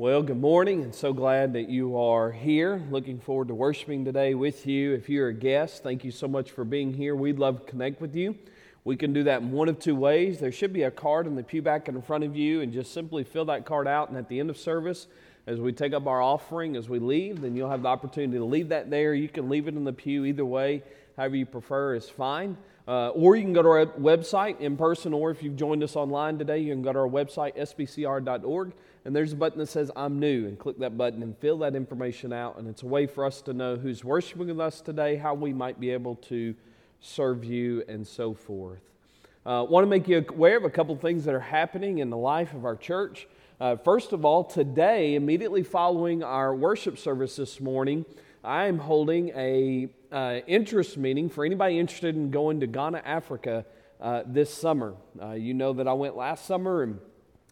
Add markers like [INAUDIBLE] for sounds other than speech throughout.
Well, good morning, and so glad that you are here. Looking forward to worshiping today with you. If you're a guest, thank you so much for being here. We'd love to connect with you. We can do that in one of two ways. There should be a card in the pew back in front of you, and just simply fill that card out. And at the end of service, as we take up our offering, as we leave, then you'll have the opportunity to leave that there. You can leave it in the pew either way, however you prefer is fine. Uh, or you can go to our website in person, or if you've joined us online today, you can go to our website, sbcr.org and there's a button that says I'm new, and click that button and fill that information out. And it's a way for us to know who's worshiping with us today, how we might be able to serve you, and so forth. Uh, Want to make you aware of a couple of things that are happening in the life of our church. Uh, first of all, today, immediately following our worship service this morning, I am holding a uh, interest meeting for anybody interested in going to Ghana, Africa uh, this summer. Uh, you know that I went last summer and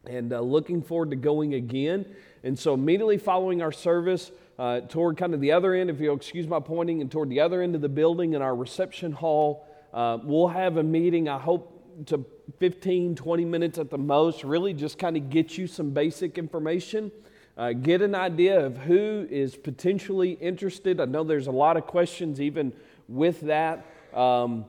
and uh, looking forward to going again. And so, immediately following our service, uh, toward kind of the other end, if you'll excuse my pointing, and toward the other end of the building in our reception hall, uh, we'll have a meeting. I hope to 15, 20 minutes at the most, really just kind of get you some basic information. Uh, get an idea of who is potentially interested. I know there's a lot of questions even with that. Um,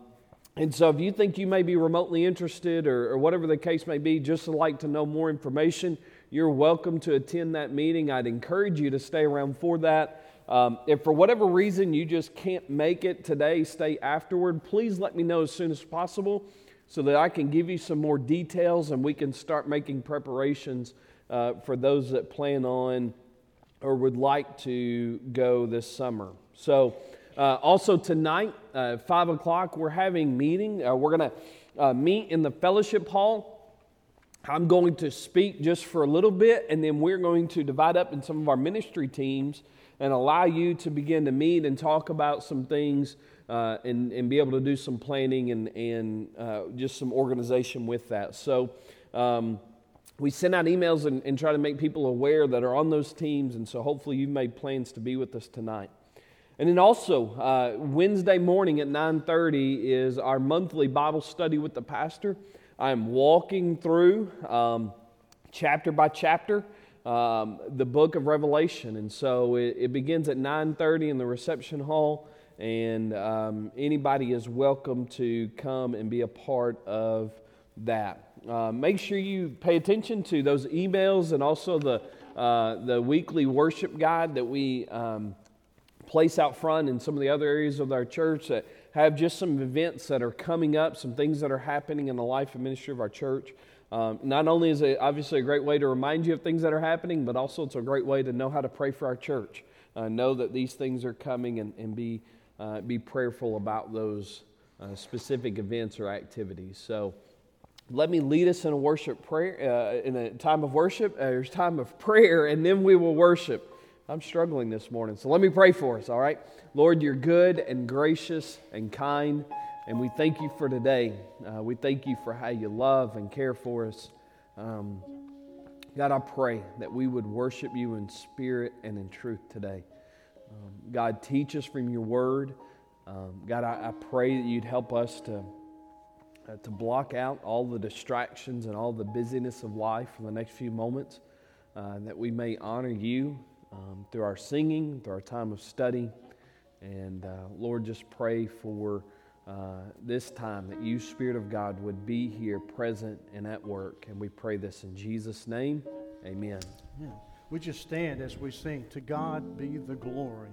and so, if you think you may be remotely interested or, or, whatever the case may be, just like to know more information, you're welcome to attend that meeting. I'd encourage you to stay around for that. Um, if for whatever reason you just can't make it today, stay afterward, please let me know as soon as possible so that I can give you some more details and we can start making preparations uh, for those that plan on or would like to go this summer. So, uh, also, tonight, uh, 5 o'clock, we're having meeting. Uh, we're going to uh, meet in the fellowship hall. I'm going to speak just for a little bit, and then we're going to divide up in some of our ministry teams and allow you to begin to meet and talk about some things uh, and, and be able to do some planning and, and uh, just some organization with that. So, um, we send out emails and, and try to make people aware that are on those teams, and so hopefully you've made plans to be with us tonight. And then also, uh, Wednesday morning at 9.30 is our monthly Bible study with the pastor. I'm walking through um, chapter by chapter um, the book of Revelation. And so it, it begins at 9.30 in the reception hall. And um, anybody is welcome to come and be a part of that. Uh, make sure you pay attention to those emails and also the, uh, the weekly worship guide that we um, place out front in some of the other areas of our church that have just some events that are coming up, some things that are happening in the life and ministry of our church. Um, not only is it obviously a great way to remind you of things that are happening, but also it's a great way to know how to pray for our church. Uh, know that these things are coming and, and be, uh, be prayerful about those uh, specific events or activities. So let me lead us in a worship prayer, uh, in a time of worship, or time of prayer, and then we will worship. I'm struggling this morning. So let me pray for us, all right? Lord, you're good and gracious and kind, and we thank you for today. Uh, we thank you for how you love and care for us. Um, God, I pray that we would worship you in spirit and in truth today. Um, God, teach us from your word. Um, God, I, I, pray that you'd help us to, uh, to block out all the distractions and all the busyness of life for the next few moments, uh, that we may honor you um, through our singing, through our time of study. And uh, Lord, just pray for uh, this time that you, Spirit of God, would be here present and at work. And we pray this in Jesus' name. Amen. We just stand as we sing, To God be the glory.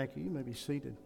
Thank you. You may be seated.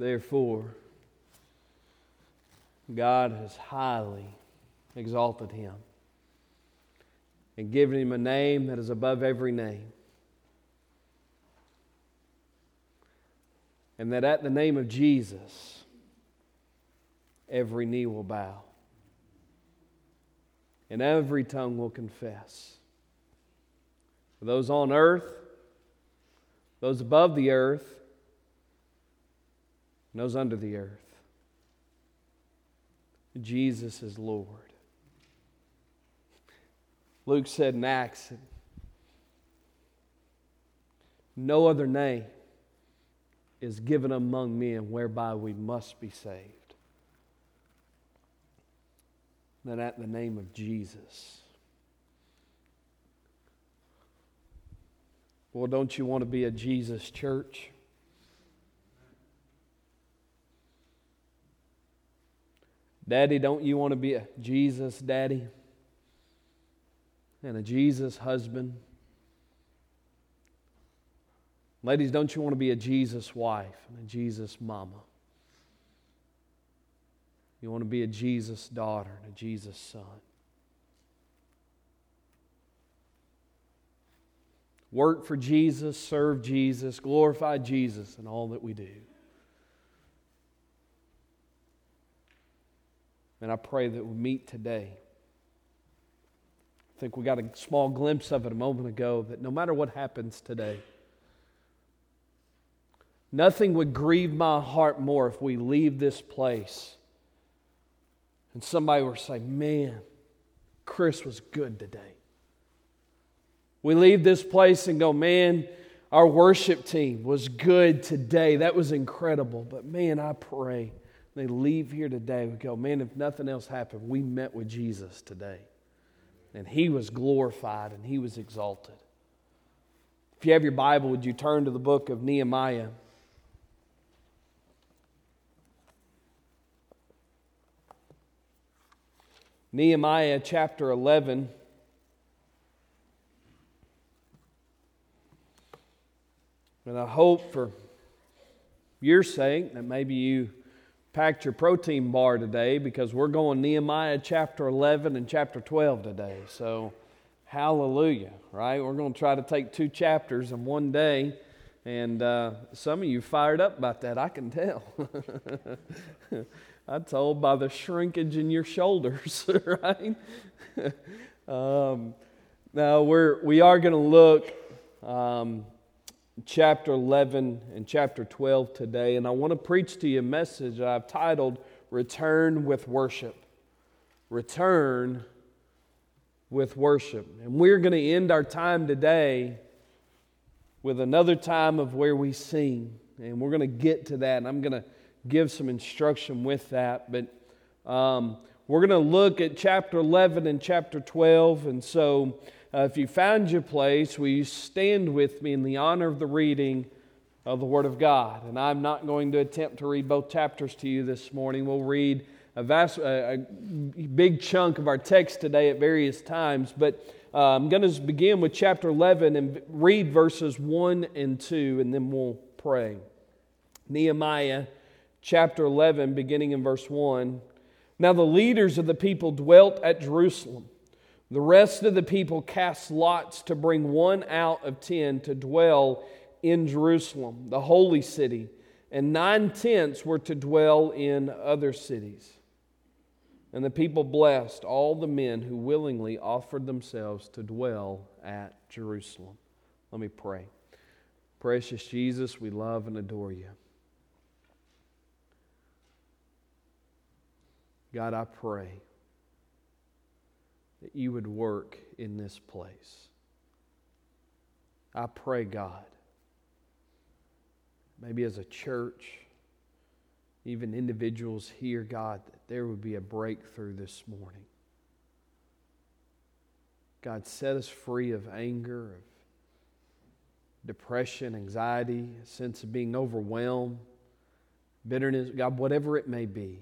Therefore, God has highly exalted him and given him a name that is above every name. And that at the name of Jesus, every knee will bow and every tongue will confess. For those on earth, those above the earth, those under the earth. Jesus is Lord. Luke said in Acts, no other name is given among men whereby we must be saved than at the name of Jesus. Well, don't you want to be a Jesus church? Daddy, don't you want to be a Jesus daddy and a Jesus husband? Ladies, don't you want to be a Jesus wife and a Jesus mama? You want to be a Jesus daughter and a Jesus son. Work for Jesus, serve Jesus, glorify Jesus in all that we do. And I pray that we meet today. I think we got a small glimpse of it a moment ago that no matter what happens today, nothing would grieve my heart more if we leave this place and somebody to say, Man, Chris was good today. We leave this place and go, Man, our worship team was good today. That was incredible. But man, I pray they leave here today. We go, man, if nothing else happened, we met with Jesus today. And he was glorified and he was exalted. If you have your Bible, would you turn to the book of Nehemiah? Nehemiah chapter 11. And I hope for your sake that maybe you packed your protein bar today because we're going Nehemiah chapter 11 and chapter 12 today. So, hallelujah, right? We're going to try to take two chapters in one day. And uh, some of you fired up about that, I can tell. [LAUGHS] I'm told by the shrinkage in your shoulders, [LAUGHS] right? [LAUGHS] um, now we're we are going to look um, chapter 11 and chapter 12 today, and I want to preach to you a message I've titled "Return with Worship." Return with worship, and we're going to end our time today with another time of where we sing, and we're going to get to that, and I'm going to give some instruction with that. But um, we're going to look at chapter 11 and chapter 12. And so, uh, if you found your place, will you stand with me in the honor of the reading of the Word of God? And I'm not going to attempt to read both chapters to you this morning. We'll read a, vast, a, a big chunk of our text today at various times. But uh, I'm going to begin with chapter 11 and read verses 1 and 2, and then we'll pray. Nehemiah chapter 11, beginning in verse 1. Now the leaders of the people dwelt at Jerusalem. The rest of the people cast lots to bring one out of ten to dwell in Jerusalem, the holy city, and nine tenths were to dwell in other cities. And the people blessed all the men who willingly offered themselves to dwell at Jerusalem. Let me pray. Precious Jesus, we love and adore you. God, I pray that you would work in this place. I pray, God, maybe as a church, even individuals here, God, that there would be a breakthrough this morning. God, set us free of anger, of depression, anxiety, a sense of being overwhelmed, bitterness, God, whatever it may be.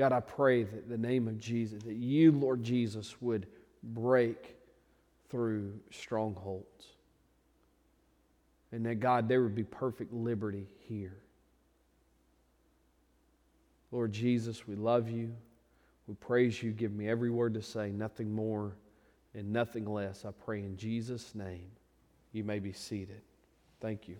God, I pray that the name of Jesus, that you, Lord Jesus, would break through strongholds. And that, God, there would be perfect liberty here. Lord Jesus, we love you. We praise you. Give me every word to say, nothing more and nothing less. I pray in Jesus' name. You may be seated. Thank you.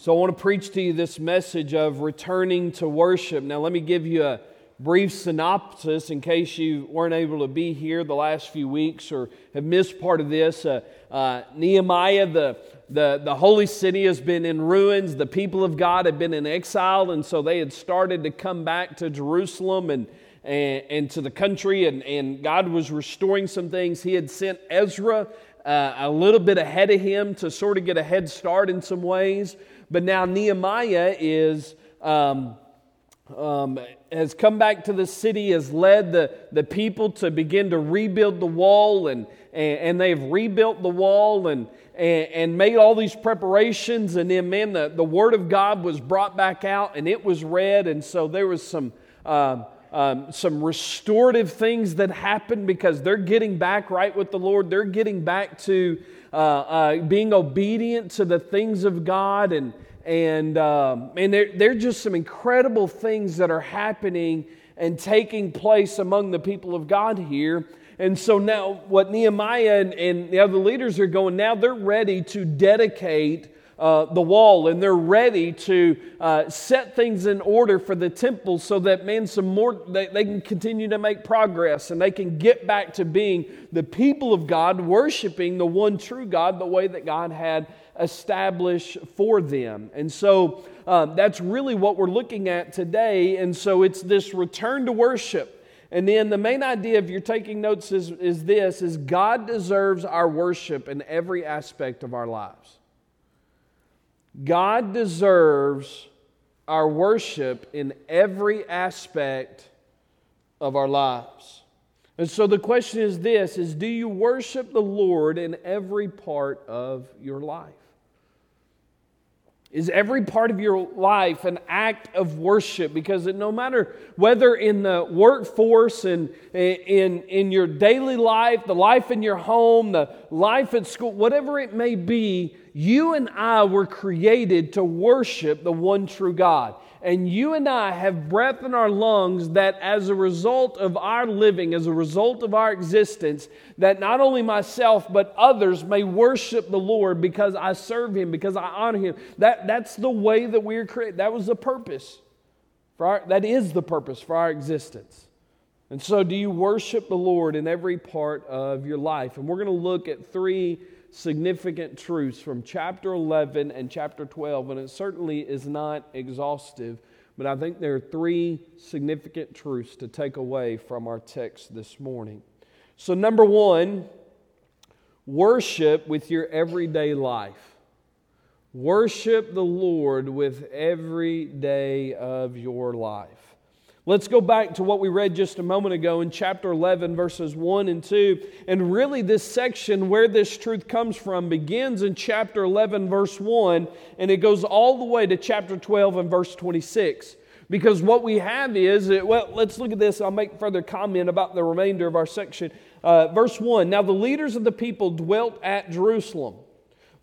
So, I want to preach to you this message of returning to worship. Now, let me give you a brief synopsis in case you weren't able to be here the last few weeks or have missed part of this. Uh, uh, Nehemiah, the, the, the holy city, has been in ruins. The people of God had been in exile, and so they had started to come back to Jerusalem and, and, and to the country, and, and God was restoring some things. He had sent Ezra uh, a little bit ahead of him to sort of get a head start in some ways. But now Nehemiah is. Um, um, has come back to the city, has led the, the people to begin to rebuild the wall, and, and, and they've rebuilt the wall and, and, and, made all these preparations. And then, man, the, the Word of God was brought back out and it was read. And so there was some, uh, um, some restorative things that happened because they're getting back right with the Lord. They're getting back to uh, uh, being obedient to the things of God. And, and, um, and there, there are just some incredible things that are happening and taking place among the people of God here. And so now, what Nehemiah and, and the other leaders are going now, they're ready to dedicate uh, the wall and they're ready to uh, set things in order for the temple so that man some more they, they can continue to make progress and they can get back to being the people of god worshiping the one true god the way that god had established for them and so uh, that's really what we're looking at today and so it's this return to worship and then the main idea, if you're taking notes, is, is this is God deserves our worship in every aspect of our lives. God deserves our worship in every aspect of our lives. And so the question is this is do you worship the Lord in every part of your life? Is every part of your life an act of worship? Because no matter whether in the workforce and in, in your daily life, the life in your home, the life at school, whatever it may be, you and I were created to worship the one true God and you and I have breath in our lungs that as a result of our living, as a result of our existence, that not only myself but others may worship the Lord because I serve Him, because I honor Him. That, that's the way that we are created. That was the purpose. For our, that is the purpose for our existence. And so, do you worship the Lord in every part of your life? And we're going to look at three significant truths from chapter 11 and chapter 12, and it certainly is not exhaustive, but I think there are three significant truths to take away from our text this morning. So, number one, worship with your everyday life. Worship the Lord with every day of your life. Let's go back to what we read just a moment ago in chapter 11, verses 1 and 2. And really, this section where this truth comes from begins in chapter 11, verse 1, and it goes all the way to chapter 12 and verse 26. Because what we have is, well, let's look at this. I'll make further comment about the remainder of our section. Uh, verse 1 Now the leaders of the people dwelt at Jerusalem.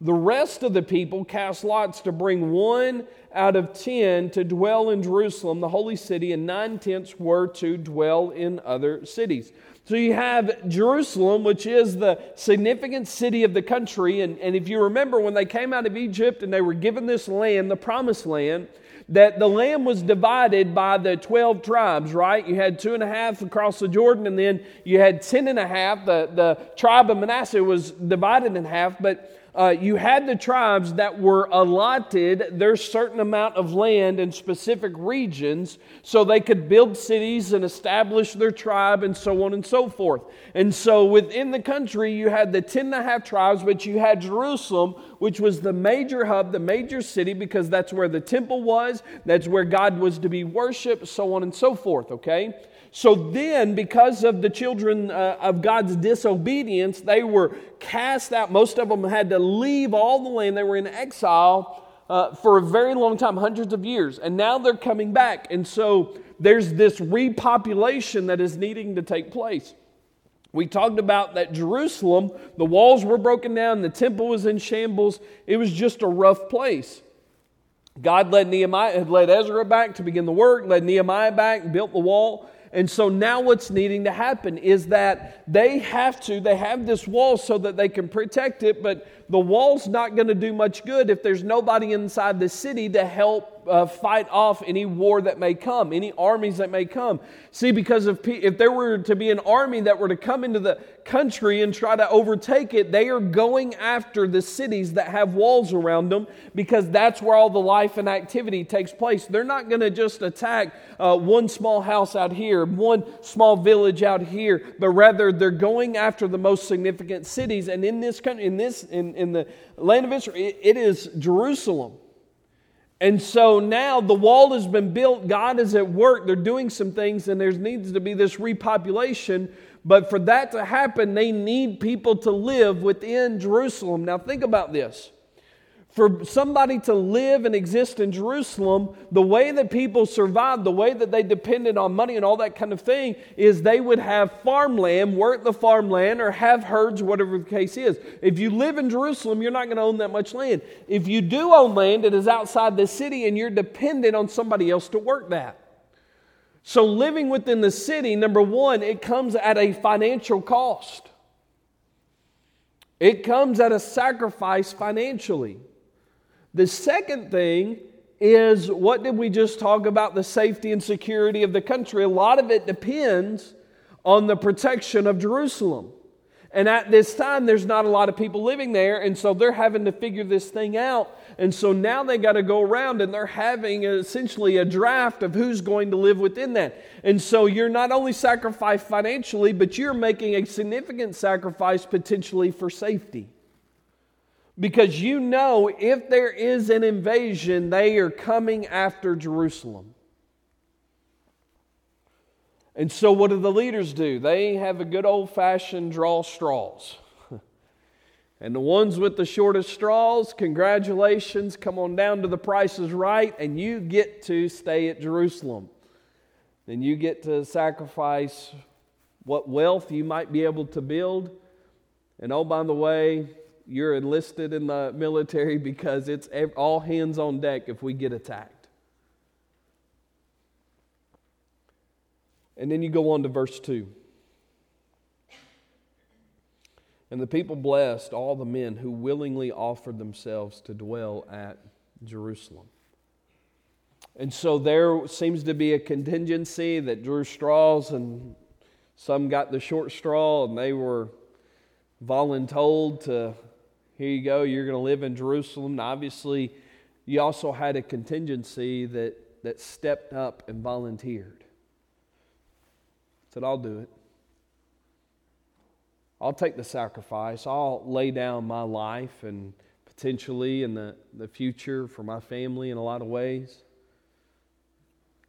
The rest of the people cast lots to bring one out of ten to dwell in Jerusalem, the holy city, and nine tenths were to dwell in other cities. So you have Jerusalem, which is the significant city of the country. And, and if you remember, when they came out of Egypt and they were given this land, the promised land, that the land was divided by the 12 tribes, right? You had two and a half across the Jordan, and then you had ten and a half. The, the tribe of Manasseh was divided in half, but uh, you had the tribes that were allotted their certain amount of land in specific regions so they could build cities and establish their tribe and so on and so forth. And so within the country, you had the ten and a half tribes, but you had Jerusalem, which was the major hub, the major city, because that's where the temple was, that's where God was to be worshiped, so on and so forth, okay? So then, because of the children uh, of God's disobedience, they were cast out. Most of them had to leave all the land. They were in exile uh, for a very long time, hundreds of years. And now they're coming back. And so there's this repopulation that is needing to take place. We talked about that Jerusalem, the walls were broken down, the temple was in shambles. It was just a rough place. God led Nehemiah, had led Ezra back to begin the work, led Nehemiah back, built the wall. And so now what's needing to happen is that they have to, they have this wall so that they can protect it, but the wall's not going to do much good if there's nobody inside the city to help uh, fight off any war that may come, any armies that may come. See, because if, if there were to be an army that were to come into the country and try to overtake it, they are going after the cities that have walls around them because that's where all the life and activity takes place. They're not going to just attack uh, one small house out here, one small village out here, but rather they're going after the most significant cities. And in this country, in this, in, in the land of Israel, it, it is Jerusalem. And so now the wall has been built, God is at work, they're doing some things, and there needs to be this repopulation. But for that to happen, they need people to live within Jerusalem. Now, think about this for somebody to live and exist in Jerusalem, the way that people survived, the way that they depended on money and all that kind of thing, is they would have farmland, work the farmland, or have herds, whatever the case is. If you live in Jerusalem, you're not going to own that much land. If you do own land, it is outside the city and you're dependent on somebody else to work that. So, living within the city, number one, it comes at a financial cost. It comes at a sacrifice financially. The second thing is what did we just talk about the safety and security of the country? A lot of it depends on the protection of Jerusalem. And at this time, there's not a lot of people living there, and so they're having to figure this thing out. And so now they got to go around and they're having essentially a draft of who's going to live within that. And so you're not only sacrificed financially, but you're making a significant sacrifice potentially for safety. Because you know if there is an invasion, they are coming after Jerusalem. And so, what do the leaders do? They have a good old fashioned draw straws. [LAUGHS] And the ones with the shortest straws, congratulations, come on down to the prices right, and you get to stay at Jerusalem. Then you get to sacrifice what wealth you might be able to build. And oh, by the way, you're enlisted in the military because it's all hands on deck if we get attacked. And then you go on to verse 2. And the people blessed all the men who willingly offered themselves to dwell at Jerusalem. And so there seems to be a contingency that drew straws, and some got the short straw, and they were voluntold to, here you go, you're going to live in Jerusalem. And obviously, you also had a contingency that, that stepped up and volunteered. Said, I'll do it. I'll take the sacrifice. I'll lay down my life and potentially in the, the future for my family in a lot of ways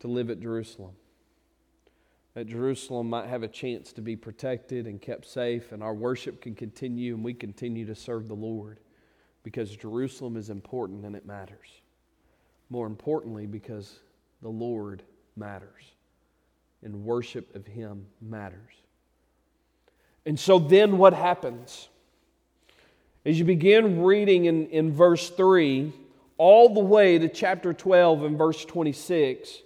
to live at Jerusalem. That Jerusalem might have a chance to be protected and kept safe, and our worship can continue and we continue to serve the Lord because Jerusalem is important and it matters. More importantly, because the Lord matters and worship of Him matters. And so then what happens? As you begin reading in, in verse 3, all the way to chapter 12 and verse 26,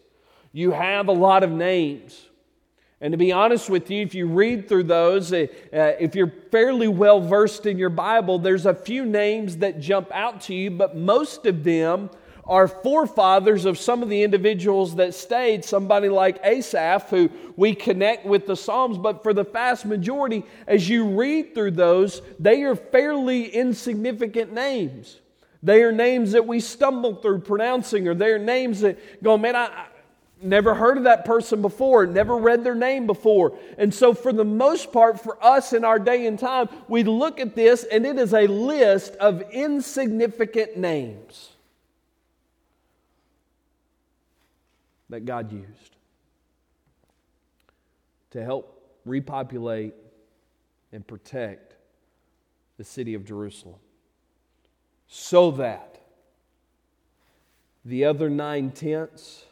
you have a lot of names. And to be honest with you, if you read through those, uh, if you're fairly well versed in your Bible, there's a few names that jump out to you, but most of them are forefathers of some of the individuals that stayed, somebody like Asaph, who we connect with the Psalms, but for the vast majority, as you read through those, they are fairly insignificant names. They are names that we stumble through pronouncing, or they are names that go, man, I, never heard of that person before, never read their name before. And so, for the most part, for us in our day and time, we look at this and it is a list of insignificant names. that God used to help repopulate and protect the city of Jerusalem so that the other nine tenths,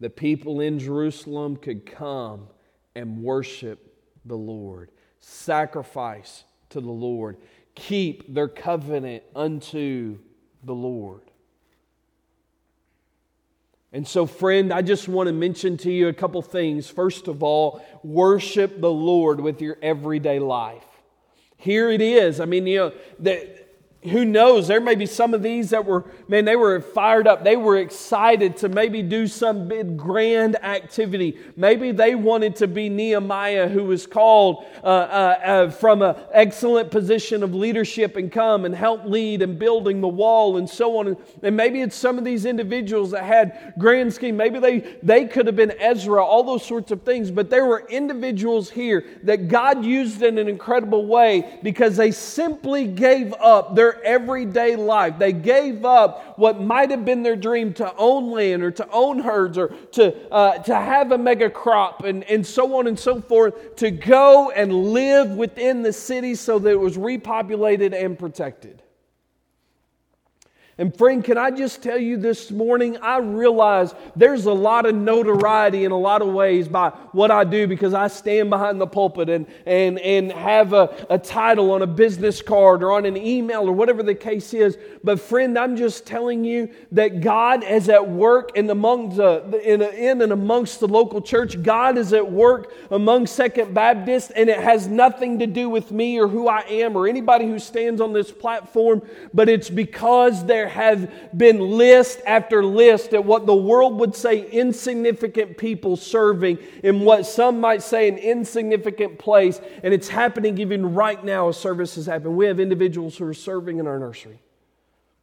the people in Jerusalem could come and worship the Lord, sacrifice to the Lord, keep their covenant unto the Lord. And so, friend, I just want to mention to you a couple things. First of all, worship the Lord with your everyday life. Here it is. I mean, you know, that who knows? There may be some of these that were, man, they were fired up. They were excited to maybe do some big grand activity. Maybe they wanted to be Nehemiah, who was called uh, uh, uh, from an excellent position of leadership and come and help lead in building the wall and so on. And maybe it's some of these individuals that had grand scheme. Maybe they, they could have been Ezra, all those sorts of things. But there were individuals here that God used in an incredible way because they simply gave up their their everyday life. They gave up what might have been their dream to own land or to own herds or to, uh, to have a mega crop and, and so on and so forth to go and live within the city so that it was repopulated and protected. And friend, can I just tell you this morning, I realize there's a lot of notoriety in a lot of ways by what I do because I stand behind the pulpit and, and, and have a, a title on a business card or on an email or whatever the case is. But friend, I'm just telling you that God is at work in, among the, in, in and amongst the local church. God is at work among Second Baptist and it has nothing to do with me or who I am or anybody who stands on this platform, but it's because there there have been list after list at what the world would say insignificant people serving in what some might say an insignificant place. And it's happening even right now as services happen. We have individuals who are serving in our nursery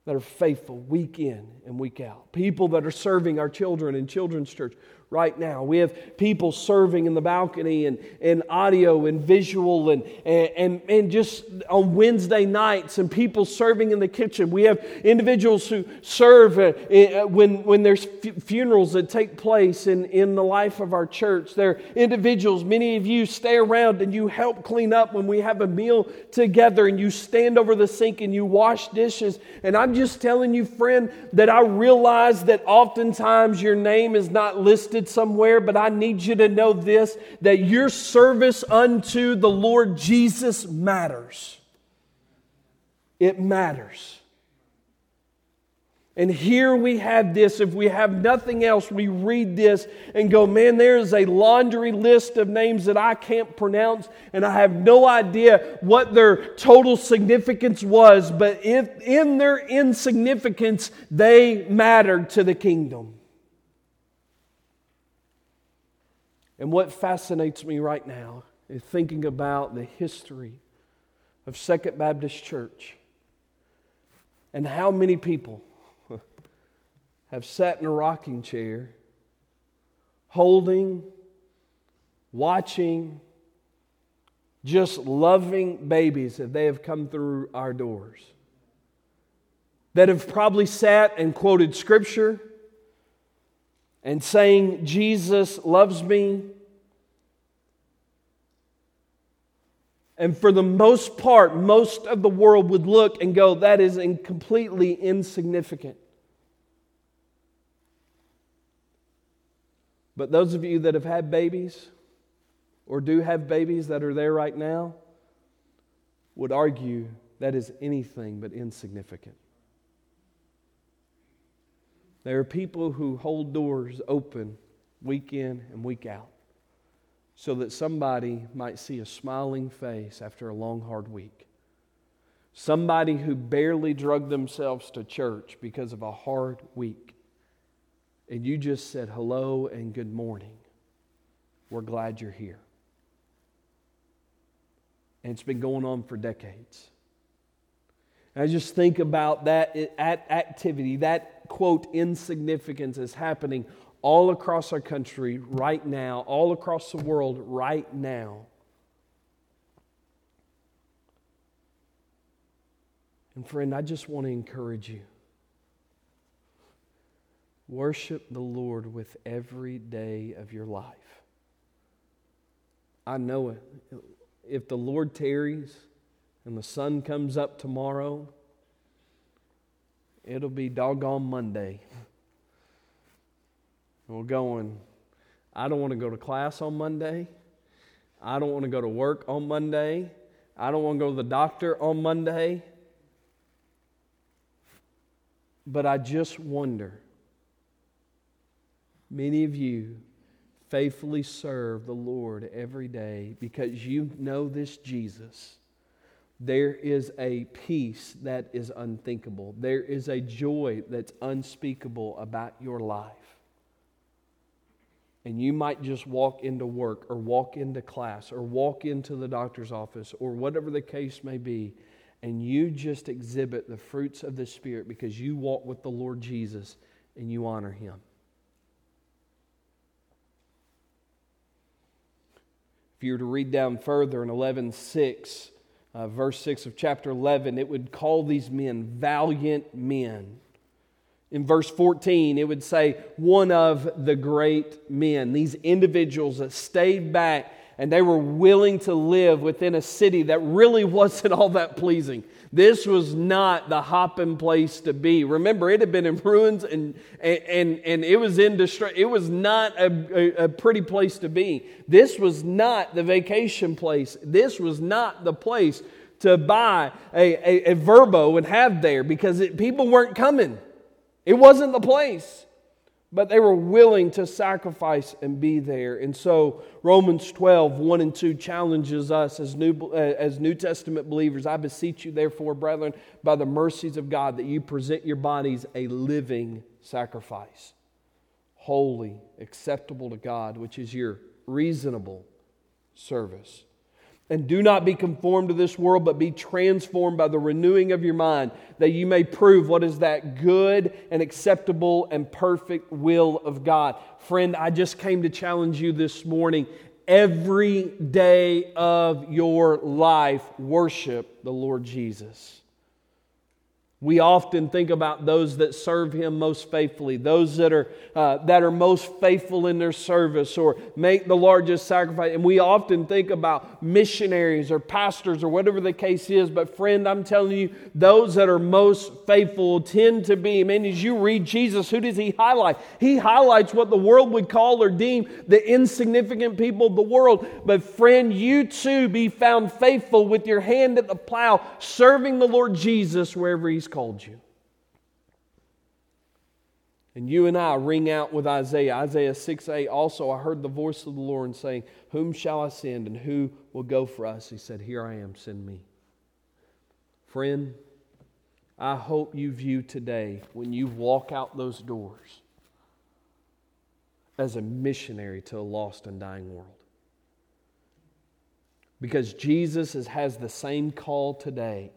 that are faithful week in and week out. People that are serving our children in children's church right now. We have people serving in the balcony and, and audio and visual and, and, and just on Wednesday nights and people serving in the kitchen. We have individuals who serve uh, uh, when, when there's funerals that take place in, in the life of our church. There are individuals, many of you stay around and you help clean up when we have a meal together and you stand over the sink and you wash dishes. And I'm just telling you, friend, that I realize that oftentimes your name is not listed somewhere, but I need you to know this that your service unto the Lord Jesus matters. It matters. And here we have this. If we have nothing else, we read this and go, man, there is a laundry list of names that I can't pronounce, and I have no idea what their total significance was. But if in their insignificance, they mattered to the kingdom. And what fascinates me right now is thinking about the history of Second Baptist Church and how many people have sat in a rocking chair, holding, watching, just loving babies that they have come through our doors. That have probably sat and quoted scripture and saying, Jesus loves me. And for the most part, most of the world would look and go, that is completely insignificant. But those of you that have had babies or do have babies that are there right now would argue that is anything but insignificant. There are people who hold doors open week in and week out so that somebody might see a smiling face after a long, hard week. Somebody who barely drug themselves to church because of a hard week. And you just said hello and good morning. We're glad you're here. And it's been going on for decades. I just think about that activity, that quote, insignificance is happening all across our country right now, all across the world right now. And friend, I just want to encourage you. Worship the Lord with every day of your life. I know it. If the Lord tarries, and the sun comes up tomorrow, it'll be doggone Monday. we're going, I don't want to go to class on Monday. I don't want to go to work on Monday. I don't want to go to the doctor on Monday. But I just wonder many of you faithfully serve the Lord every day because you know this Jesus there is a peace that is unthinkable. There is a joy that's unspeakable about your life. And you might just walk into work or walk into class or walk into the doctor's office or whatever the case may be, and you just exhibit the fruits of the Spirit because you walk with the Lord Jesus and you honor Him. You were to read down further in 11 6, uh, verse 6 of chapter 11, it would call these men valiant men. In verse 14, it would say, one of the great men. These individuals that stayed back and they were willing to live within a city that really [LAUGHS] wasn't all that pleasing. This was not the hopping place to be. Remember, it had been in ruins and, and, and it was in distress. It was not a, a, a pretty place to be. This was not the vacation place. This was not the place to buy a, a, a Vrbo and have there because it, people weren't coming. It wasn't the place but they were willing to sacrifice and be there. And so Romans 12, 1 and 2 challenges us as New, uh, as New Testament believers. I beseech you, therefore, brethren, by the mercies of God, that you present your bodies a living sacrifice, holy, acceptable to God, which is your reasonable service. And do not be conformed to this world, but be transformed by the renewing of your mind, that you may prove what is that good and acceptable and perfect will of God. Friend, I just came to challenge you this morning. Every day of your life, worship the Lord Jesus. We often think about those that serve Him most faithfully, those that are, uh, that are most faithful in their service or make the largest sacrifice. And we often think about missionaries or pastors or whatever the case is. But, friend, I'm telling you, those that are most faithful tend to be, man, as you read Jesus, who does He highlight? He highlights what the world would call or deem the insignificant people of the world. But, friend, you too be found faithful with your hand at the plow, serving the Lord Jesus wherever He's called you. And you and I ring out with Isaiah. Isaiah 6 8 also, I heard the voice of the Lord saying, Whom shall I send and who will go for us? He said, Here I am, send me. Friend, I hope you view today, when you walk out those doors, as a missionary to a lost and dying world. Because Jesus has the same call today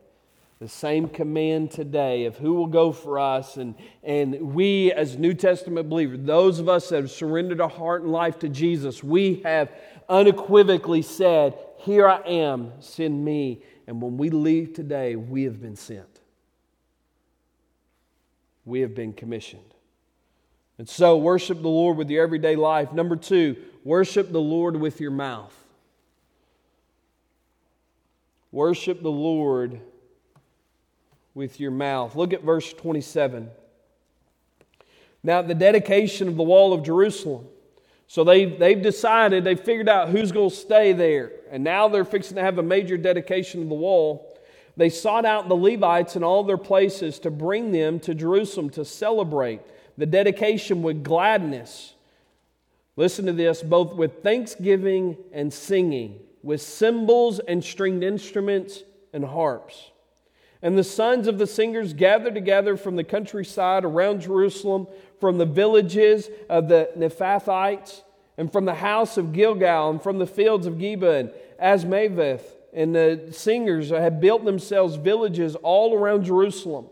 the same command today of who will go for us. And, and we, as New Testament believers, those of us that have surrendered our heart and life to Jesus, we have unequivocally said, Here I am, send me. And when we leave today, we have been sent. We have been commissioned. And so, worship the Lord with your everyday life. Number two, worship the Lord with your mouth. Worship the Lord with your mouth. Look at verse 27. Now, the dedication of the wall of Jerusalem. So they, they've decided, they've figured out who's going to stay there. And now they're fixing to have a major dedication of the wall. They sought out the Levites in all their places to bring them to Jerusalem to celebrate the dedication with gladness. Listen to this both with thanksgiving and singing, with cymbals and stringed instruments and harps. And the sons of the singers gathered together from the countryside around Jerusalem, from the villages of the Nephathites, and from the house of Gilgal, and from the fields of Geba and Azmaveth. And the singers had built themselves villages all around Jerusalem.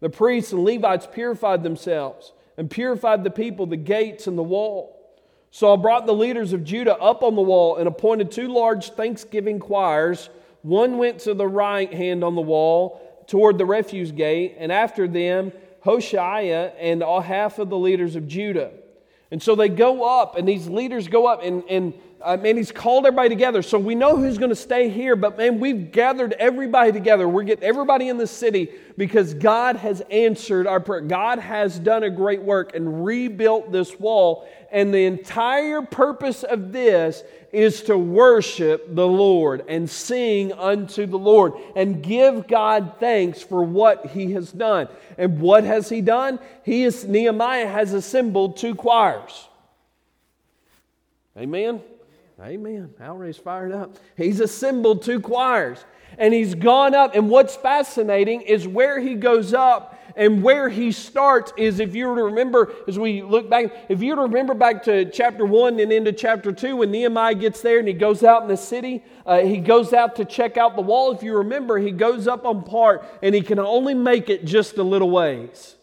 The priests and Levites purified themselves and purified the people, the gates, and the wall. So I brought the leaders of Judah up on the wall and appointed two large thanksgiving choirs one went to the right hand on the wall toward the refuse gate, and after them, Hoshea and all half of the leaders of Judah. And so they go up, and these leaders go up, and, and uh, man, he's called everybody together. So we know who's going to stay here, but man, we've gathered everybody together. We're getting everybody in the city because God has answered our prayer. God has done a great work and rebuilt this wall. And the entire purpose of this is to worship the Lord and sing unto the Lord and give God thanks for what he has done. And what has he done? He is Nehemiah has assembled two choirs. Amen. Amen. Already's fired up. He's assembled two choirs and he's gone up. And what's fascinating is where he goes up and where he starts is if you were to remember, as we look back, if you were to remember back to chapter 1 and into chapter 2, when Nehemiah gets there and he goes out in the city, uh, he goes out to check out the wall. If you remember, he goes up on part and he can only make it just a little ways.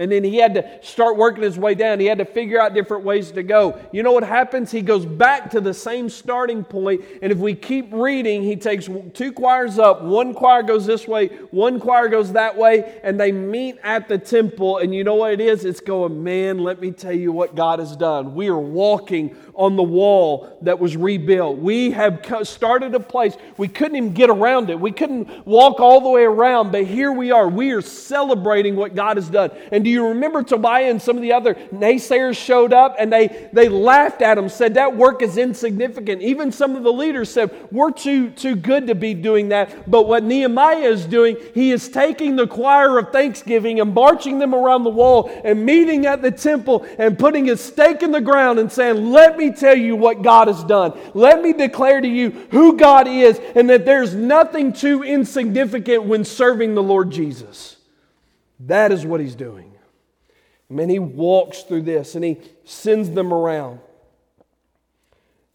And then he had to start working his way down. He had to figure out different ways to go. You know what happens? He goes back to the same starting point. And if we keep reading, he takes two choirs up. One choir goes this way, one choir goes that way, and they meet at the temple. And you know what it is? It's going, man, let me tell you what God has done. We are walking on the wall that was rebuilt. We have started a place. We couldn't even get around it. We couldn't walk all the way around, but here we are. We are celebrating what God has done. And do you remember Tobiah and some of the other naysayers showed up and they, they laughed at him, said that work is insignificant. Even some of the leaders said, We're too, too good to be doing that. But what Nehemiah is doing, he is taking the choir of thanksgiving and marching them around the wall and meeting at the temple and putting a stake in the ground and saying, Let me tell you what God has done. Let me declare to you who God is and that there's nothing too insignificant when serving the Lord Jesus. That is what he's doing. Man, he walks through this and he sends them around.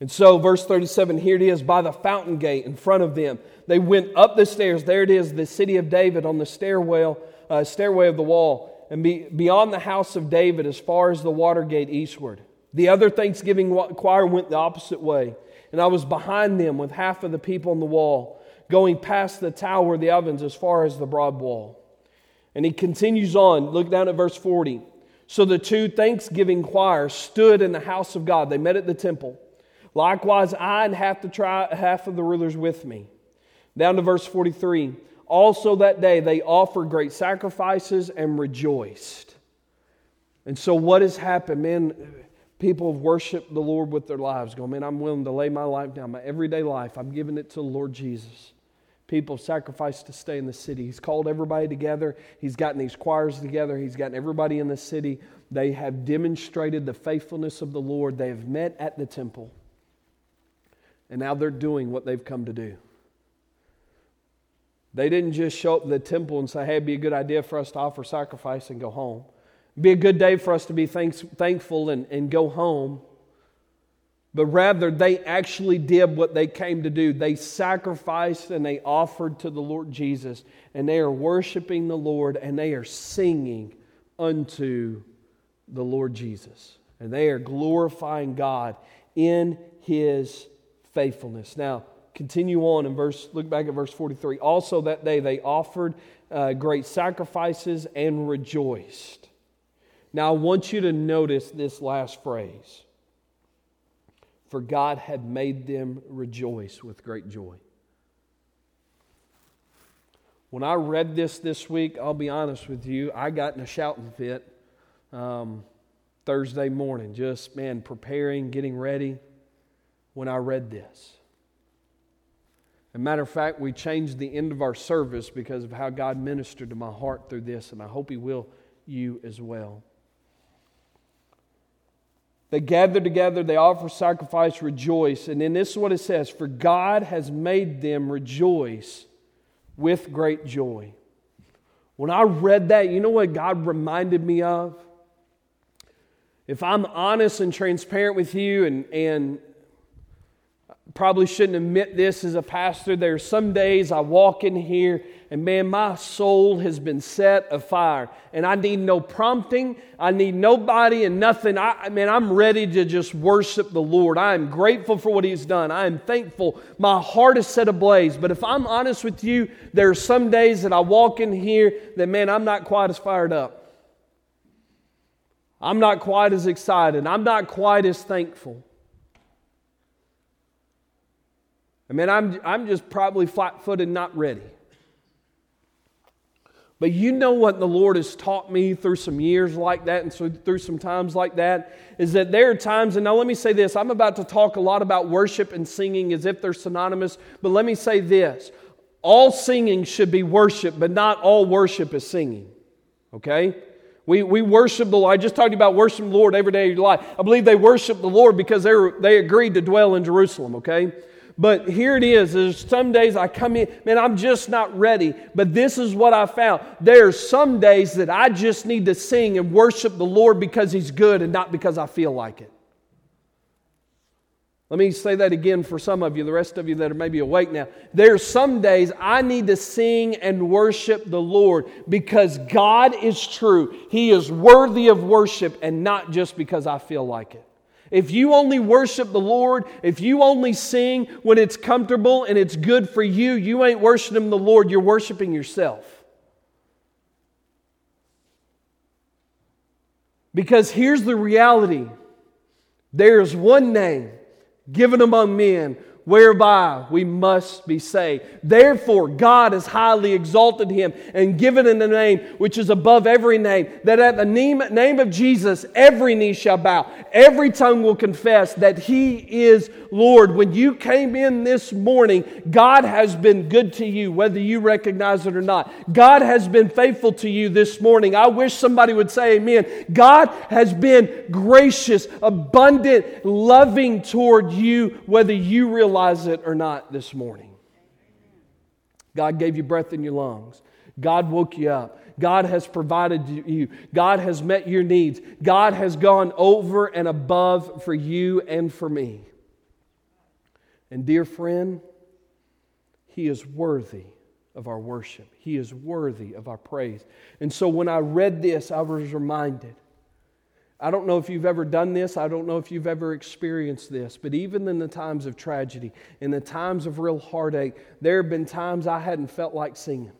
And so, verse 37, here it is by the fountain gate in front of them. They went up the stairs. There it is, the city of David on the stairway, uh, stairway of the wall, and be, beyond the house of David as far as the water gate eastward. The other Thanksgiving choir went the opposite way, and I was behind them with half of the people on the wall, going past the tower of the ovens as far as the broad wall. And he continues on. Look down at verse 40. So the two Thanksgiving choirs stood in the house of God. They met at the temple. Likewise, I and half, the tri- half of the rulers with me. Down to verse 43. Also that day they offered great sacrifices and rejoiced. And so, what has happened, man? People have worshiped the Lord with their lives, going, man, I'm willing to lay my life down, my everyday life. I'm giving it to the Lord Jesus. People sacrificed to stay in the city. He's called everybody together. He's gotten these choirs together. He's gotten everybody in the city. They have demonstrated the faithfulness of the Lord. They have met at the temple. And now they're doing what they've come to do. They didn't just show up at the temple and say, hey, it'd be a good idea for us to offer sacrifice and go home. It'd be a good day for us to be thanks, thankful and, and go home. But rather, they actually did what they came to do. They sacrificed and they offered to the Lord Jesus. And they are worshiping the Lord and they are singing unto the Lord Jesus. And they are glorifying God in his faithfulness. Now, continue on in verse, look back at verse 43. Also that day they offered uh, great sacrifices and rejoiced. Now, I want you to notice this last phrase. For God had made them rejoice with great joy. When I read this this week, I'll be honest with you, I got in a shouting fit um, Thursday morning, just, man, preparing, getting ready when I read this. As a matter of fact, we changed the end of our service because of how God ministered to my heart through this, and I hope He will you as well. They gather together, they offer sacrifice, rejoice. And then this is what it says For God has made them rejoice with great joy. When I read that, you know what God reminded me of? If I'm honest and transparent with you and, and probably shouldn't admit this as a pastor. There are some days I walk in here and man, my soul has been set afire. And I need no prompting. I need nobody and nothing. I, I mean, I'm ready to just worship the Lord. I am grateful for what He's done. I am thankful. My heart is set ablaze. But if I'm honest with you, there are some days that I walk in here that, man, I'm not quite as fired up. I'm not quite as excited. I'm not quite as thankful. I mean, I'm, I'm just probably flat footed, not ready. But you know what the Lord has taught me through some years like that and so through some times like that is that there are times, and now let me say this I'm about to talk a lot about worship and singing as if they're synonymous, but let me say this all singing should be worship, but not all worship is singing. Okay? We, we worship the Lord. I just talked about worshiping the Lord every day of your life. I believe they worship the Lord because they, were, they agreed to dwell in Jerusalem, okay? But here it is. There's some days I come in, man, I'm just not ready. But this is what I found. There's some days that I just need to sing and worship the Lord because He's good and not because I feel like it. Let me say that again for some of you, the rest of you that are maybe awake now. There's some days I need to sing and worship the Lord because God is true. He is worthy of worship and not just because I feel like it. If you only worship the Lord, if you only sing when it's comfortable and it's good for you, you ain't worshiping the Lord, you're worshiping yourself. Because here's the reality there's one name given among men whereby we must be saved. Therefore, God has highly exalted him and given him a name which is above every name, that at the name, name of Jesus every knee shall bow, every tongue will confess that he is Lord. When you came in this morning, God has been good to you, whether you recognize it or not. God has been faithful to you this morning. I wish somebody would say amen. God has been gracious, abundant, loving toward you, whether you realize it or not this morning. God gave you breath in your lungs. God woke you up. God has provided you. God has met your needs. God has gone over and above for you and for me. And dear friend, He is worthy of our worship. He is worthy of our praise. And so when I read this, I was reminded. I don't know if you've ever done this, I don't know if you've ever experienced this, but even in the times of tragedy, in the times of real heartache, there have been times I hadn't felt like singing.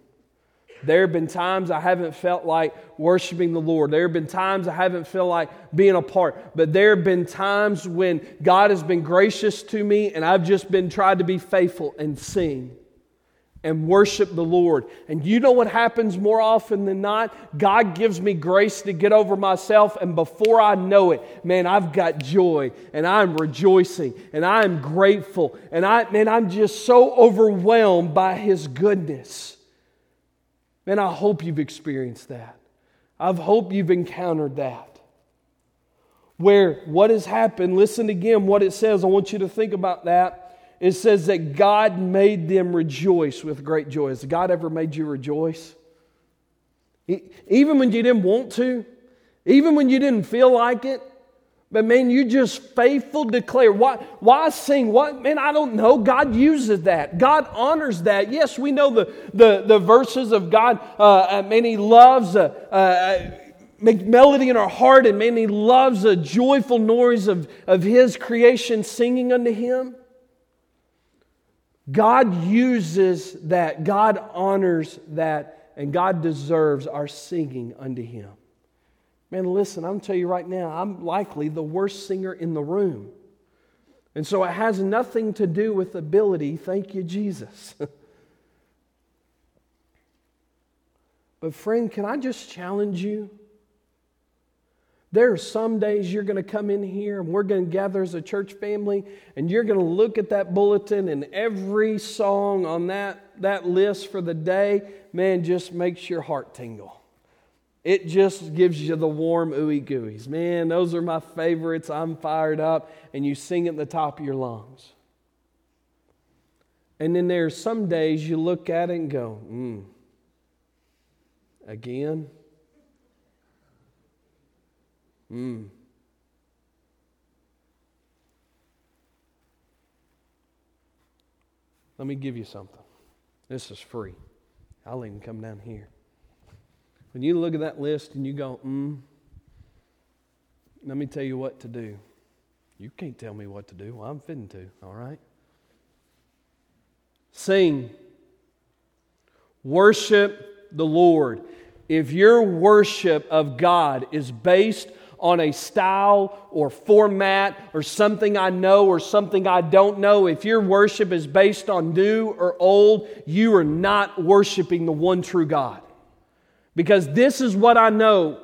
There have been times I haven't felt like worshiping the Lord. There have been times I haven't felt like being a part. But there have been times when God has been gracious to me and I've just been tried to be faithful and sing and worship the Lord. And you know what happens more often than not? God gives me grace to get over myself, and before I know it, man, I've got joy and I'm rejoicing and I'm grateful. And I man, I'm just so overwhelmed by his goodness. Man, I hope you've experienced that. I hope you've encountered that. Where what has happened, listen again what it says. I want you to think about that. It says that God made them rejoice with great joy. Has God ever made you rejoice? Even when you didn't want to, even when you didn't feel like it, but man, you just faithful declare. Why, why sing? What man, I don't know. God uses that. God honors that. Yes, we know the, the, the verses of God. Uh, man, He loves uh, uh, make melody in our heart, and man, He loves a joyful noise of, of His creation singing unto Him. God uses that. God honors that, and God deserves our singing unto Him. Man, listen, I'm tell you right now, I'm likely the worst singer in the room. And so it has nothing to do with ability. Thank you, Jesus. [LAUGHS] but, friend, can I just challenge you? There are some days you're going to come in here and we're going to gather as a church family and you're going to look at that bulletin and every song on that, that list for the day, man, just makes your heart tingle. It just gives you the warm ooey gooeys. Man, those are my favorites. I'm fired up. And you sing at the top of your lungs. And then there are some days you look at it and go, hmm, again? Hmm. Let me give you something. This is free. I'll even come down here. When you look at that list and you go, hmm, let me tell you what to do. You can't tell me what to do. Well, I'm fitting to, all right? Sing. Worship the Lord. If your worship of God is based on a style or format or something I know or something I don't know, if your worship is based on new or old, you are not worshiping the one true God. Because this is what I know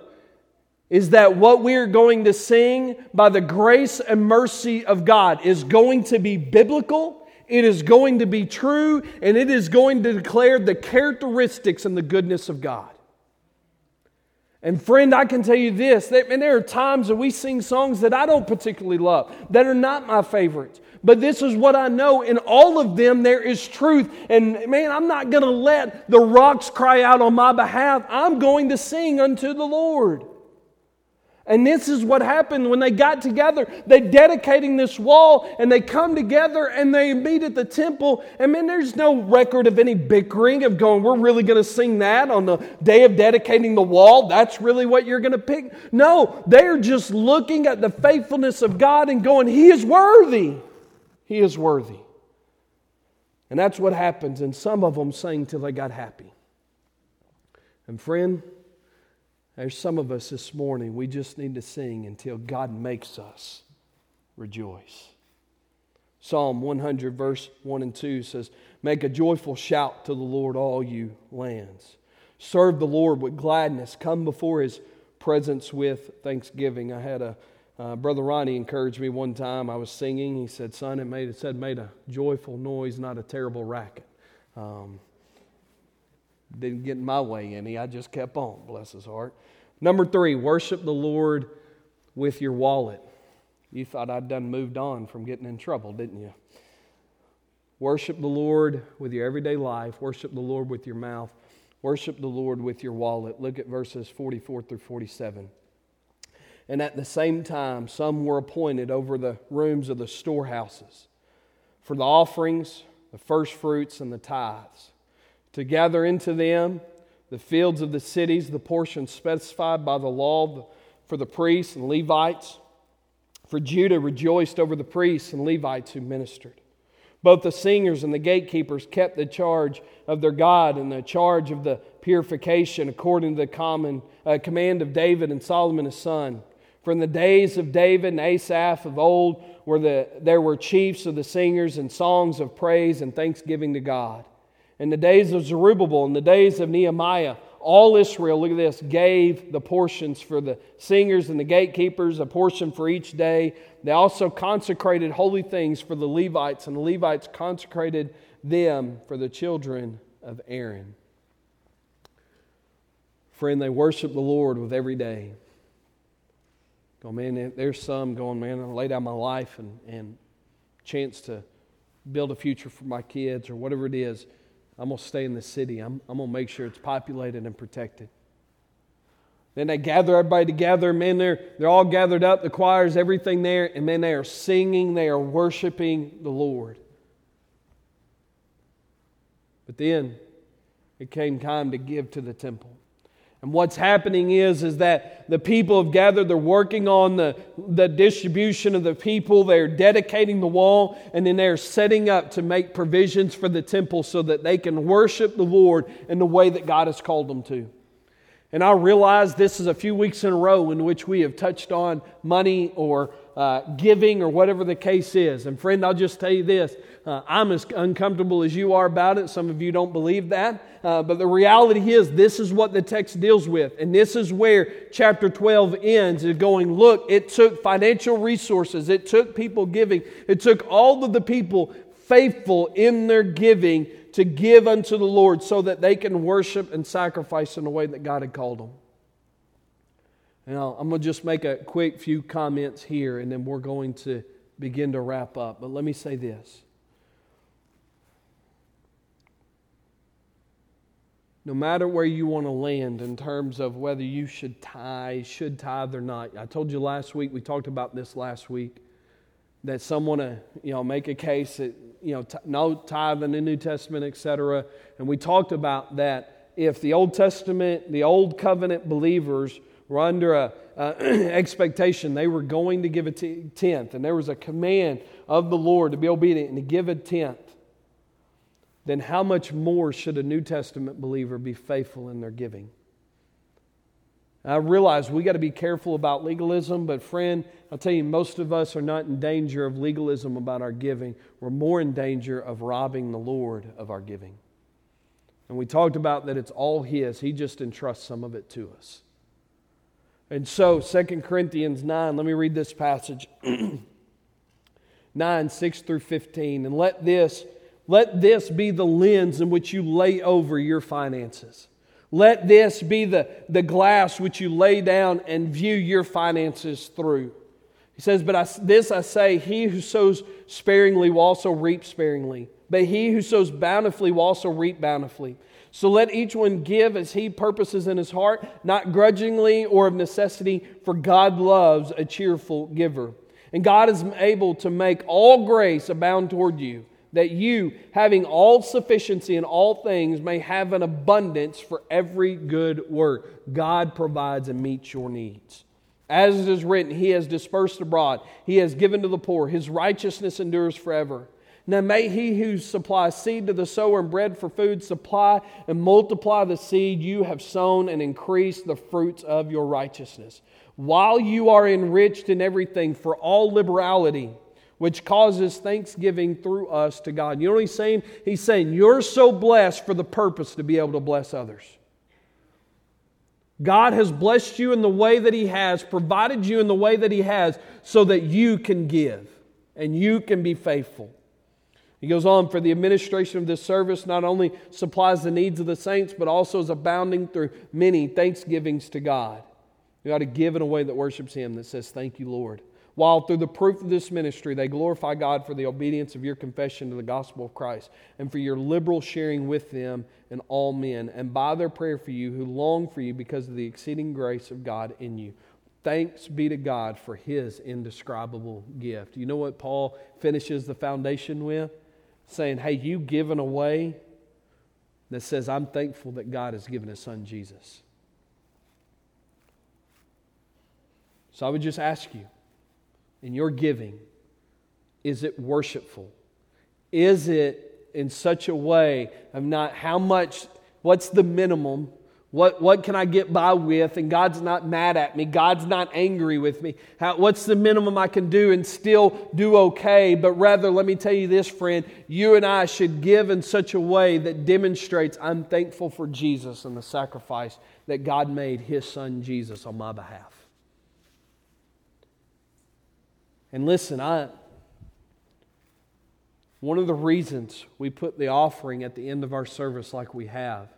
is that what we're going to sing by the grace and mercy of God is going to be biblical, it is going to be true, and it is going to declare the characteristics and the goodness of God. And friend, I can tell you this, that, and there are times that we sing songs that I don't particularly love, that are not my favorites. But this is what I know. In all of them, there is truth. And man, I'm not going to let the rocks cry out on my behalf. I'm going to sing unto the Lord. And this is what happened when they got together. They're dedicating this wall and they come together and they meet at the temple. And man, there's no record of any bickering of going, we're really going to sing that on the day of dedicating the wall. That's really what you're going to pick. No, they're just looking at the faithfulness of God and going, He is worthy. He is worthy. And that's what happens. And some of them sang till they got happy. And friend, there's some of us this morning, we just need to sing until God makes us rejoice. Psalm 100, verse 1 and 2 says, Make a joyful shout to the Lord, all you lands. Serve the Lord with gladness. Come before his presence with thanksgiving. I had a uh, Brother Ronnie encouraged me one time. I was singing. He said, "Son, it made it said made a joyful noise, not a terrible racket." Um, didn't get in my way any. I just kept on. Bless his heart. Number three, worship the Lord with your wallet. You thought I'd done moved on from getting in trouble, didn't you? Worship the Lord with your everyday life. Worship the Lord with your mouth. Worship the Lord with your wallet. Look at verses 44 through 47. And at the same time, some were appointed over the rooms of the storehouses, for the offerings, the first fruits, and the tithes, to gather into them the fields of the cities, the portions specified by the law for the priests and Levites. For Judah rejoiced over the priests and Levites who ministered. Both the singers and the gatekeepers kept the charge of their God and the charge of the purification according to the common uh, command of David and Solomon his son. In the days of David and Asaph of old, where the, there were chiefs of the singers and songs of praise and thanksgiving to God. In the days of Zerubbabel, in the days of Nehemiah, all Israel, look at this, gave the portions for the singers and the gatekeepers, a portion for each day. They also consecrated holy things for the Levites, and the Levites consecrated them for the children of Aaron. Friend, they worship the Lord with every day. Go, man, there's some going, man, I lay down my life and, and chance to build a future for my kids or whatever it is. I'm going to stay in the city. I'm, I'm going to make sure it's populated and protected. Then they gather everybody together. Man, they're, they're all gathered up, the choirs, everything there. And man, they are singing, they are worshiping the Lord. But then it came time to give to the temple. And what's happening is, is that the people have gathered, they're working on the, the distribution of the people, they're dedicating the wall, and then they're setting up to make provisions for the temple so that they can worship the Lord in the way that God has called them to. And I realize this is a few weeks in a row in which we have touched on money or uh, giving or whatever the case is. And friend, I'll just tell you this uh, I'm as uncomfortable as you are about it. Some of you don't believe that. Uh, but the reality is, this is what the text deals with. And this is where chapter 12 ends is going, look, it took financial resources, it took people giving, it took all of the people faithful in their giving to give unto the Lord so that they can worship and sacrifice in the way that God had called them. Now, I'm going to just make a quick few comments here and then we're going to begin to wrap up. But let me say this. No matter where you want to land in terms of whether you should tithe, should tithe or not. I told you last week, we talked about this last week, that some want uh, to you know, make a case that you know, t- no tithe in the New Testament, etc. And we talked about that if the Old Testament, the Old Covenant believers were under a, [CLEARS THROAT] expectation they were going to give a t- tenth, and there was a command of the Lord to be obedient and to give a tenth, then how much more should a New Testament believer be faithful in their giving? I realize we got to be careful about legalism, but friend, I'll tell you, most of us are not in danger of legalism about our giving. We're more in danger of robbing the Lord of our giving. And we talked about that it's all His, He just entrusts some of it to us. And so, 2 Corinthians 9, let me read this passage [CLEARS THROAT] 9, 6 through 15. And let this, let this be the lens in which you lay over your finances. Let this be the, the glass which you lay down and view your finances through. He says, But I, this I say, he who sows sparingly will also reap sparingly, but he who sows bountifully will also reap bountifully. So let each one give as he purposes in his heart, not grudgingly or of necessity, for God loves a cheerful giver. And God is able to make all grace abound toward you, that you, having all sufficiency in all things, may have an abundance for every good work. God provides and meets your needs. As it is written, He has dispersed abroad, He has given to the poor, His righteousness endures forever. Now may he who supplies seed to the sower and bread for food supply and multiply the seed you have sown and increase the fruits of your righteousness, while you are enriched in everything for all liberality, which causes thanksgiving through us to God. You know what he's saying? He's saying, You're so blessed for the purpose to be able to bless others. God has blessed you in the way that He has, provided you in the way that He has, so that you can give and you can be faithful. He goes on, for the administration of this service not only supplies the needs of the saints, but also is abounding through many thanksgivings to God. You ought to give in a way that worships Him, that says, Thank you, Lord. While through the proof of this ministry, they glorify God for the obedience of your confession to the gospel of Christ and for your liberal sharing with them and all men, and by their prayer for you who long for you because of the exceeding grace of God in you. Thanks be to God for his indescribable gift. You know what Paul finishes the foundation with? Saying, Hey, you given away that says, I'm thankful that God has given his son Jesus. So I would just ask you, in your giving, is it worshipful? Is it in such a way of not how much, what's the minimum what, what can I get by with? And God's not mad at me. God's not angry with me. How, what's the minimum I can do and still do okay? But rather, let me tell you this, friend. You and I should give in such a way that demonstrates I'm thankful for Jesus and the sacrifice that God made his son Jesus on my behalf. And listen, I, one of the reasons we put the offering at the end of our service like we have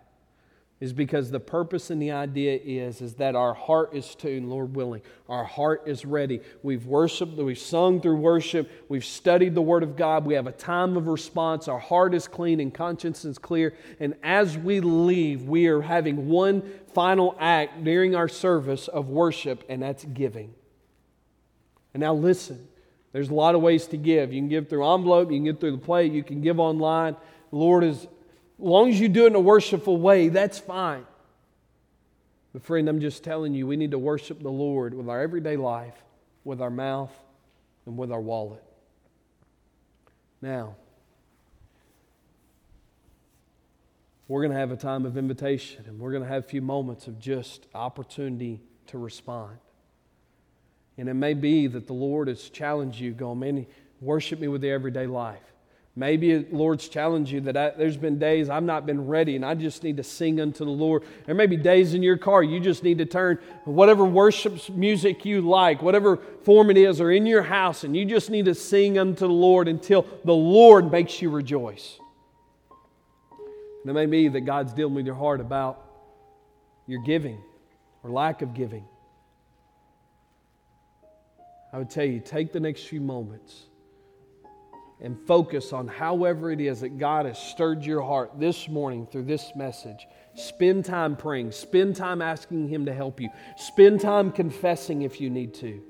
is because the purpose and the idea is is that our heart is tuned lord willing. Our heart is ready. We've worshiped we've sung through worship. We've studied the word of god. We have a time of response. Our heart is clean and conscience is clear. And as we leave we are having one final act during our service of worship and that's giving and now listen there's a lot of ways to give you can give through envelope you can give through the plate you can give online the lord is as long as you do it in a worshipful way, that's fine. But, friend, I'm just telling you, we need to worship the Lord with our everyday life, with our mouth, and with our wallet. Now, we're going to have a time of invitation, and we're going to have a few moments of just opportunity to respond. And it may be that the Lord has challenged you, going, man, worship me with the everyday life. Maybe the Lord's challenged you that I, there's been days I've not been ready and I just need to sing unto the Lord. There may be days in your car you just need to turn whatever worship music you like, whatever form it is, or in your house, and you just need to sing unto the Lord until the Lord makes you rejoice. And it may be that God's dealing with your heart about your giving or lack of giving. I would tell you, take the next few moments and focus on however it is that God has stirred your heart this morning through this message. Spend time praying, spend time asking Him to help you, spend time confessing if you need to.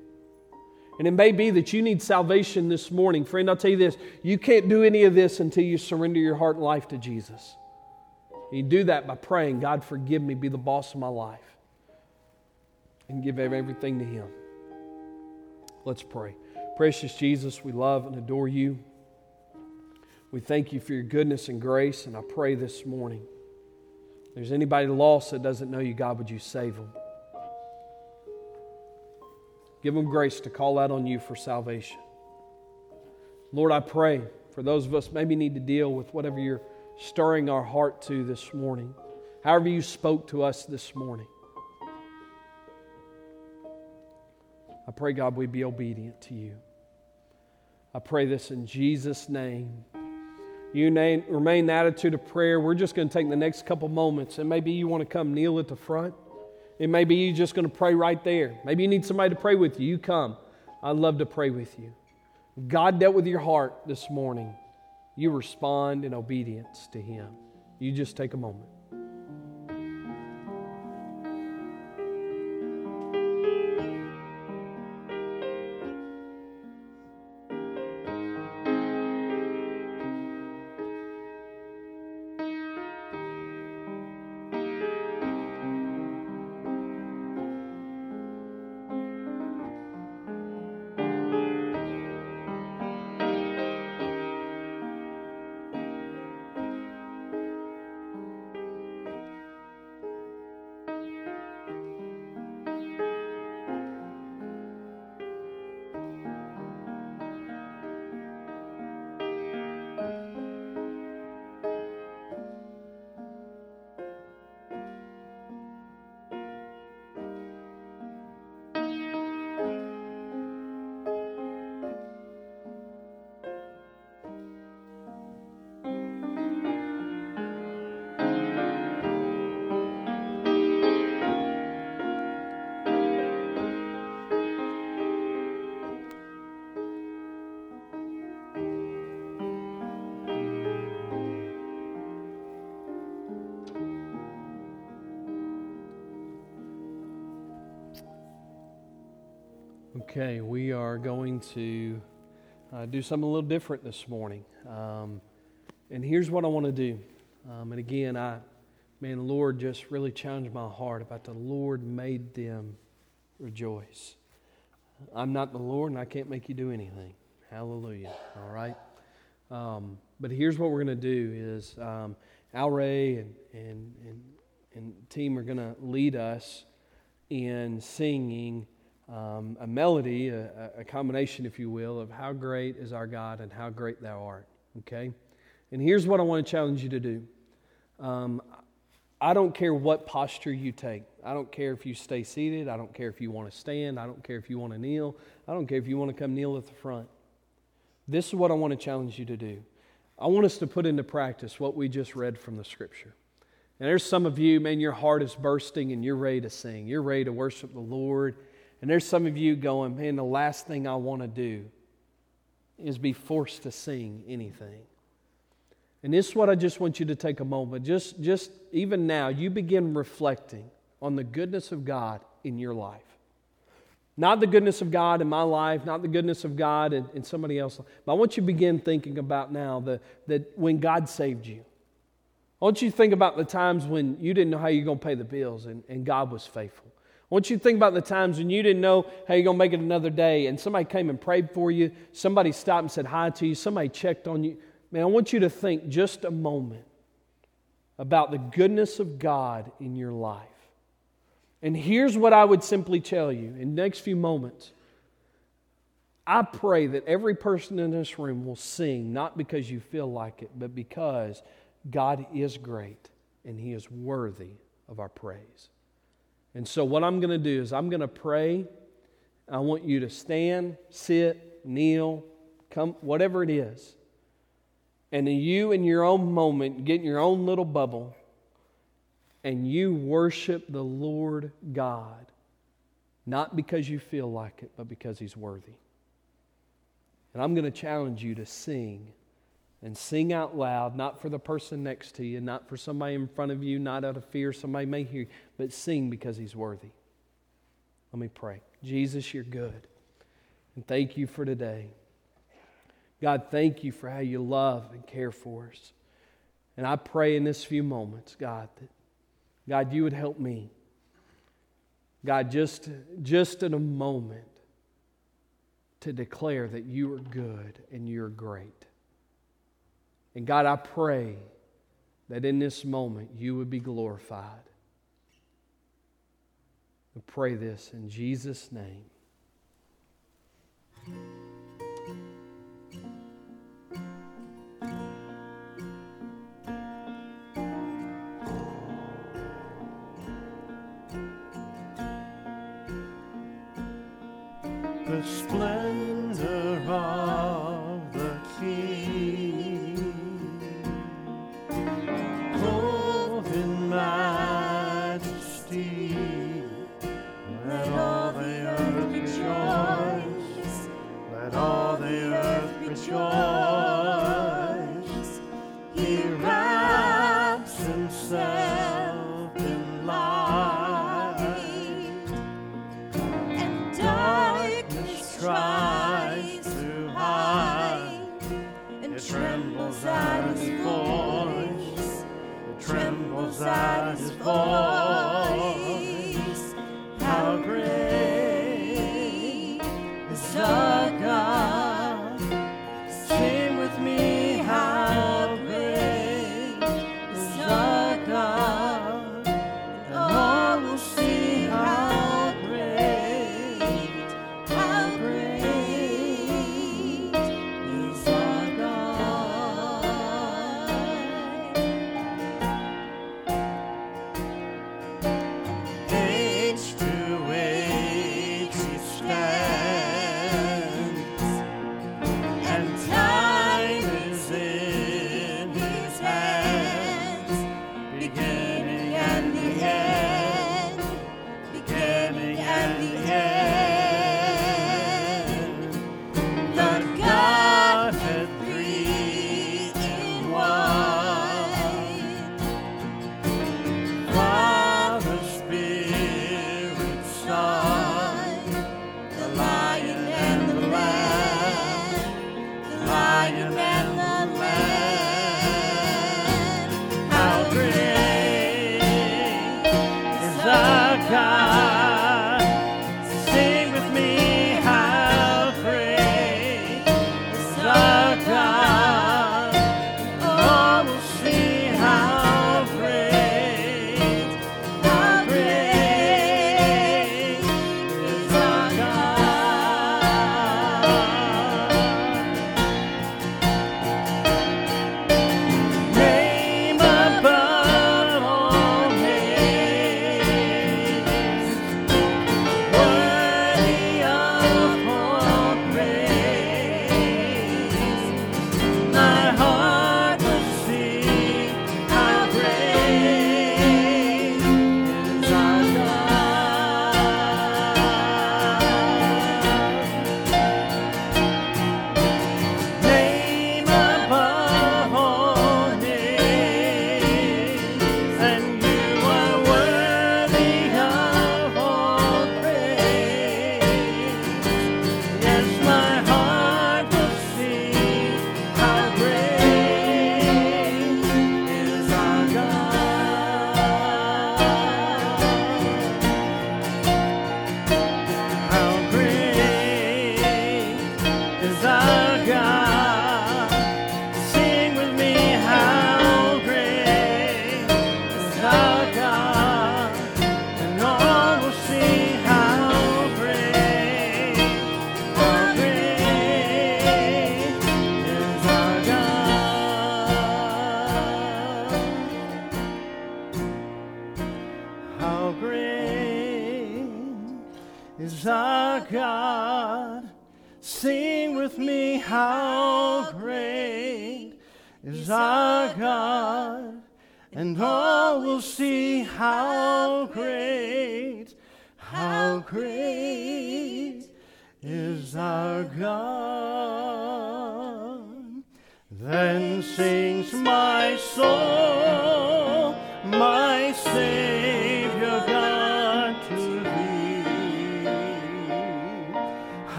And it may be that you need salvation this morning. Friend, I'll tell you this you can't do any of this until you surrender your heart and life to Jesus. You do that by praying, God, forgive me, be the boss of my life, and give everything to Him. Let's pray. Precious Jesus, we love and adore you. We thank you for your goodness and grace, and I pray this morning. If there's anybody lost that doesn't know you, God, would you save them? Give them grace to call out on you for salvation. Lord, I pray for those of us maybe need to deal with whatever you're stirring our heart to this morning, however you spoke to us this morning. I pray, God, we be obedient to you. I pray this in Jesus' name you name, remain in the attitude of prayer. We're just going to take the next couple moments, and maybe you want to come kneel at the front. And maybe you're just going to pray right there. Maybe you need somebody to pray with you. You come. I'd love to pray with you. God dealt with your heart this morning. You respond in obedience to Him. You just take a moment. Uh, do something a little different this morning. Um, and here's what I want to do. Um, and again, I, man, the Lord just really challenged my heart about the Lord made them rejoice. I'm not the Lord and I can't make you do anything. Hallelujah. All right? Um, but here's what we're going to do is um, Al Ray and, and, and, and team are going to lead us in singing um, a melody, a, a, combination, if you will, of how great is our God and how great thou art. Okay? And here's what I want to challenge you to do. Um, I don't care what posture you take. I don't care if you stay seated. I don't care if you want to stand. I don't care if you want to kneel. I don't care if you want to come kneel at the front. This is what I want to challenge you to do. I want us to put into practice what we just read from the scripture. And there's some of you, man, your heart is bursting and you're ready to sing. You're ready to worship the Lord and there's some of you going, man, the last thing I want to do is be forced to sing anything. And this is what I just want you to take a moment. Just, just even now, you begin reflecting on the goodness of God in your life. Not the goodness of God in my life, not the goodness of God in, in somebody life. But I want you to begin thinking about now the, that when God saved you. I want you to think about the times when you didn't know how you're going to pay the bills and, and God was faithful. Want you to think about the times when you didn't know how you're going to make it another day, and somebody came and prayed for you, somebody stopped and said hi to you, somebody checked on you. Man, I want you to think just a moment about the goodness of God in your life. And here's what I would simply tell you in the next few moments. I pray that every person in this room will sing, not because you feel like it, but because God is great and He is worthy of our praise. And so, what I'm going to do is, I'm going to pray. I want you to stand, sit, kneel, come, whatever it is. And then you, in your own moment, get in your own little bubble and you worship the Lord God, not because you feel like it, but because He's worthy. And I'm going to challenge you to sing and sing out loud, not for the person next to you, not for somebody in front of you, not out of fear somebody may hear you, but sing because he's worthy. Let me pray. Jesus, you're good. And thank you for today. God, thank you for how you love and care for us. And I pray in this few moments, God, that God, you would help me. God, just, just in a moment to declare that you are good and you're great. And God, I pray that in this moment you would be glorified. I pray this in Jesus' name. The splendor of the King,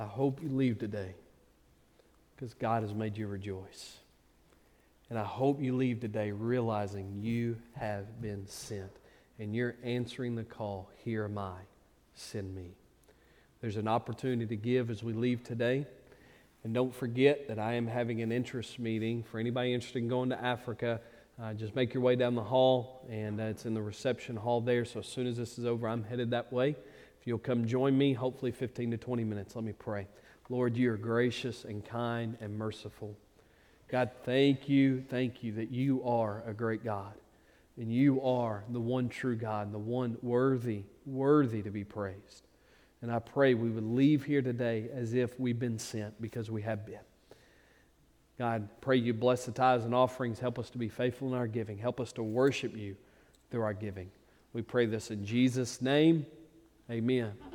I hope you leave today because God has made you rejoice. And I hope you leave today realizing you have been sent and you're answering the call Here am I, send me. There's an opportunity to give as we leave today. And don't forget that I am having an interest meeting for anybody interested in going to Africa. Uh, just make your way down the hall, and uh, it's in the reception hall there. So as soon as this is over, I'm headed that way. If you'll come join me, hopefully 15 to 20 minutes, let me pray. Lord, you are gracious and kind and merciful. God, thank you, thank you that you are a great God. And you are the one true God and the one worthy, worthy to be praised. And I pray we would leave here today as if we've been sent because we have been. God, pray you bless the tithes and offerings. Help us to be faithful in our giving. Help us to worship you through our giving. We pray this in Jesus' name. Amen.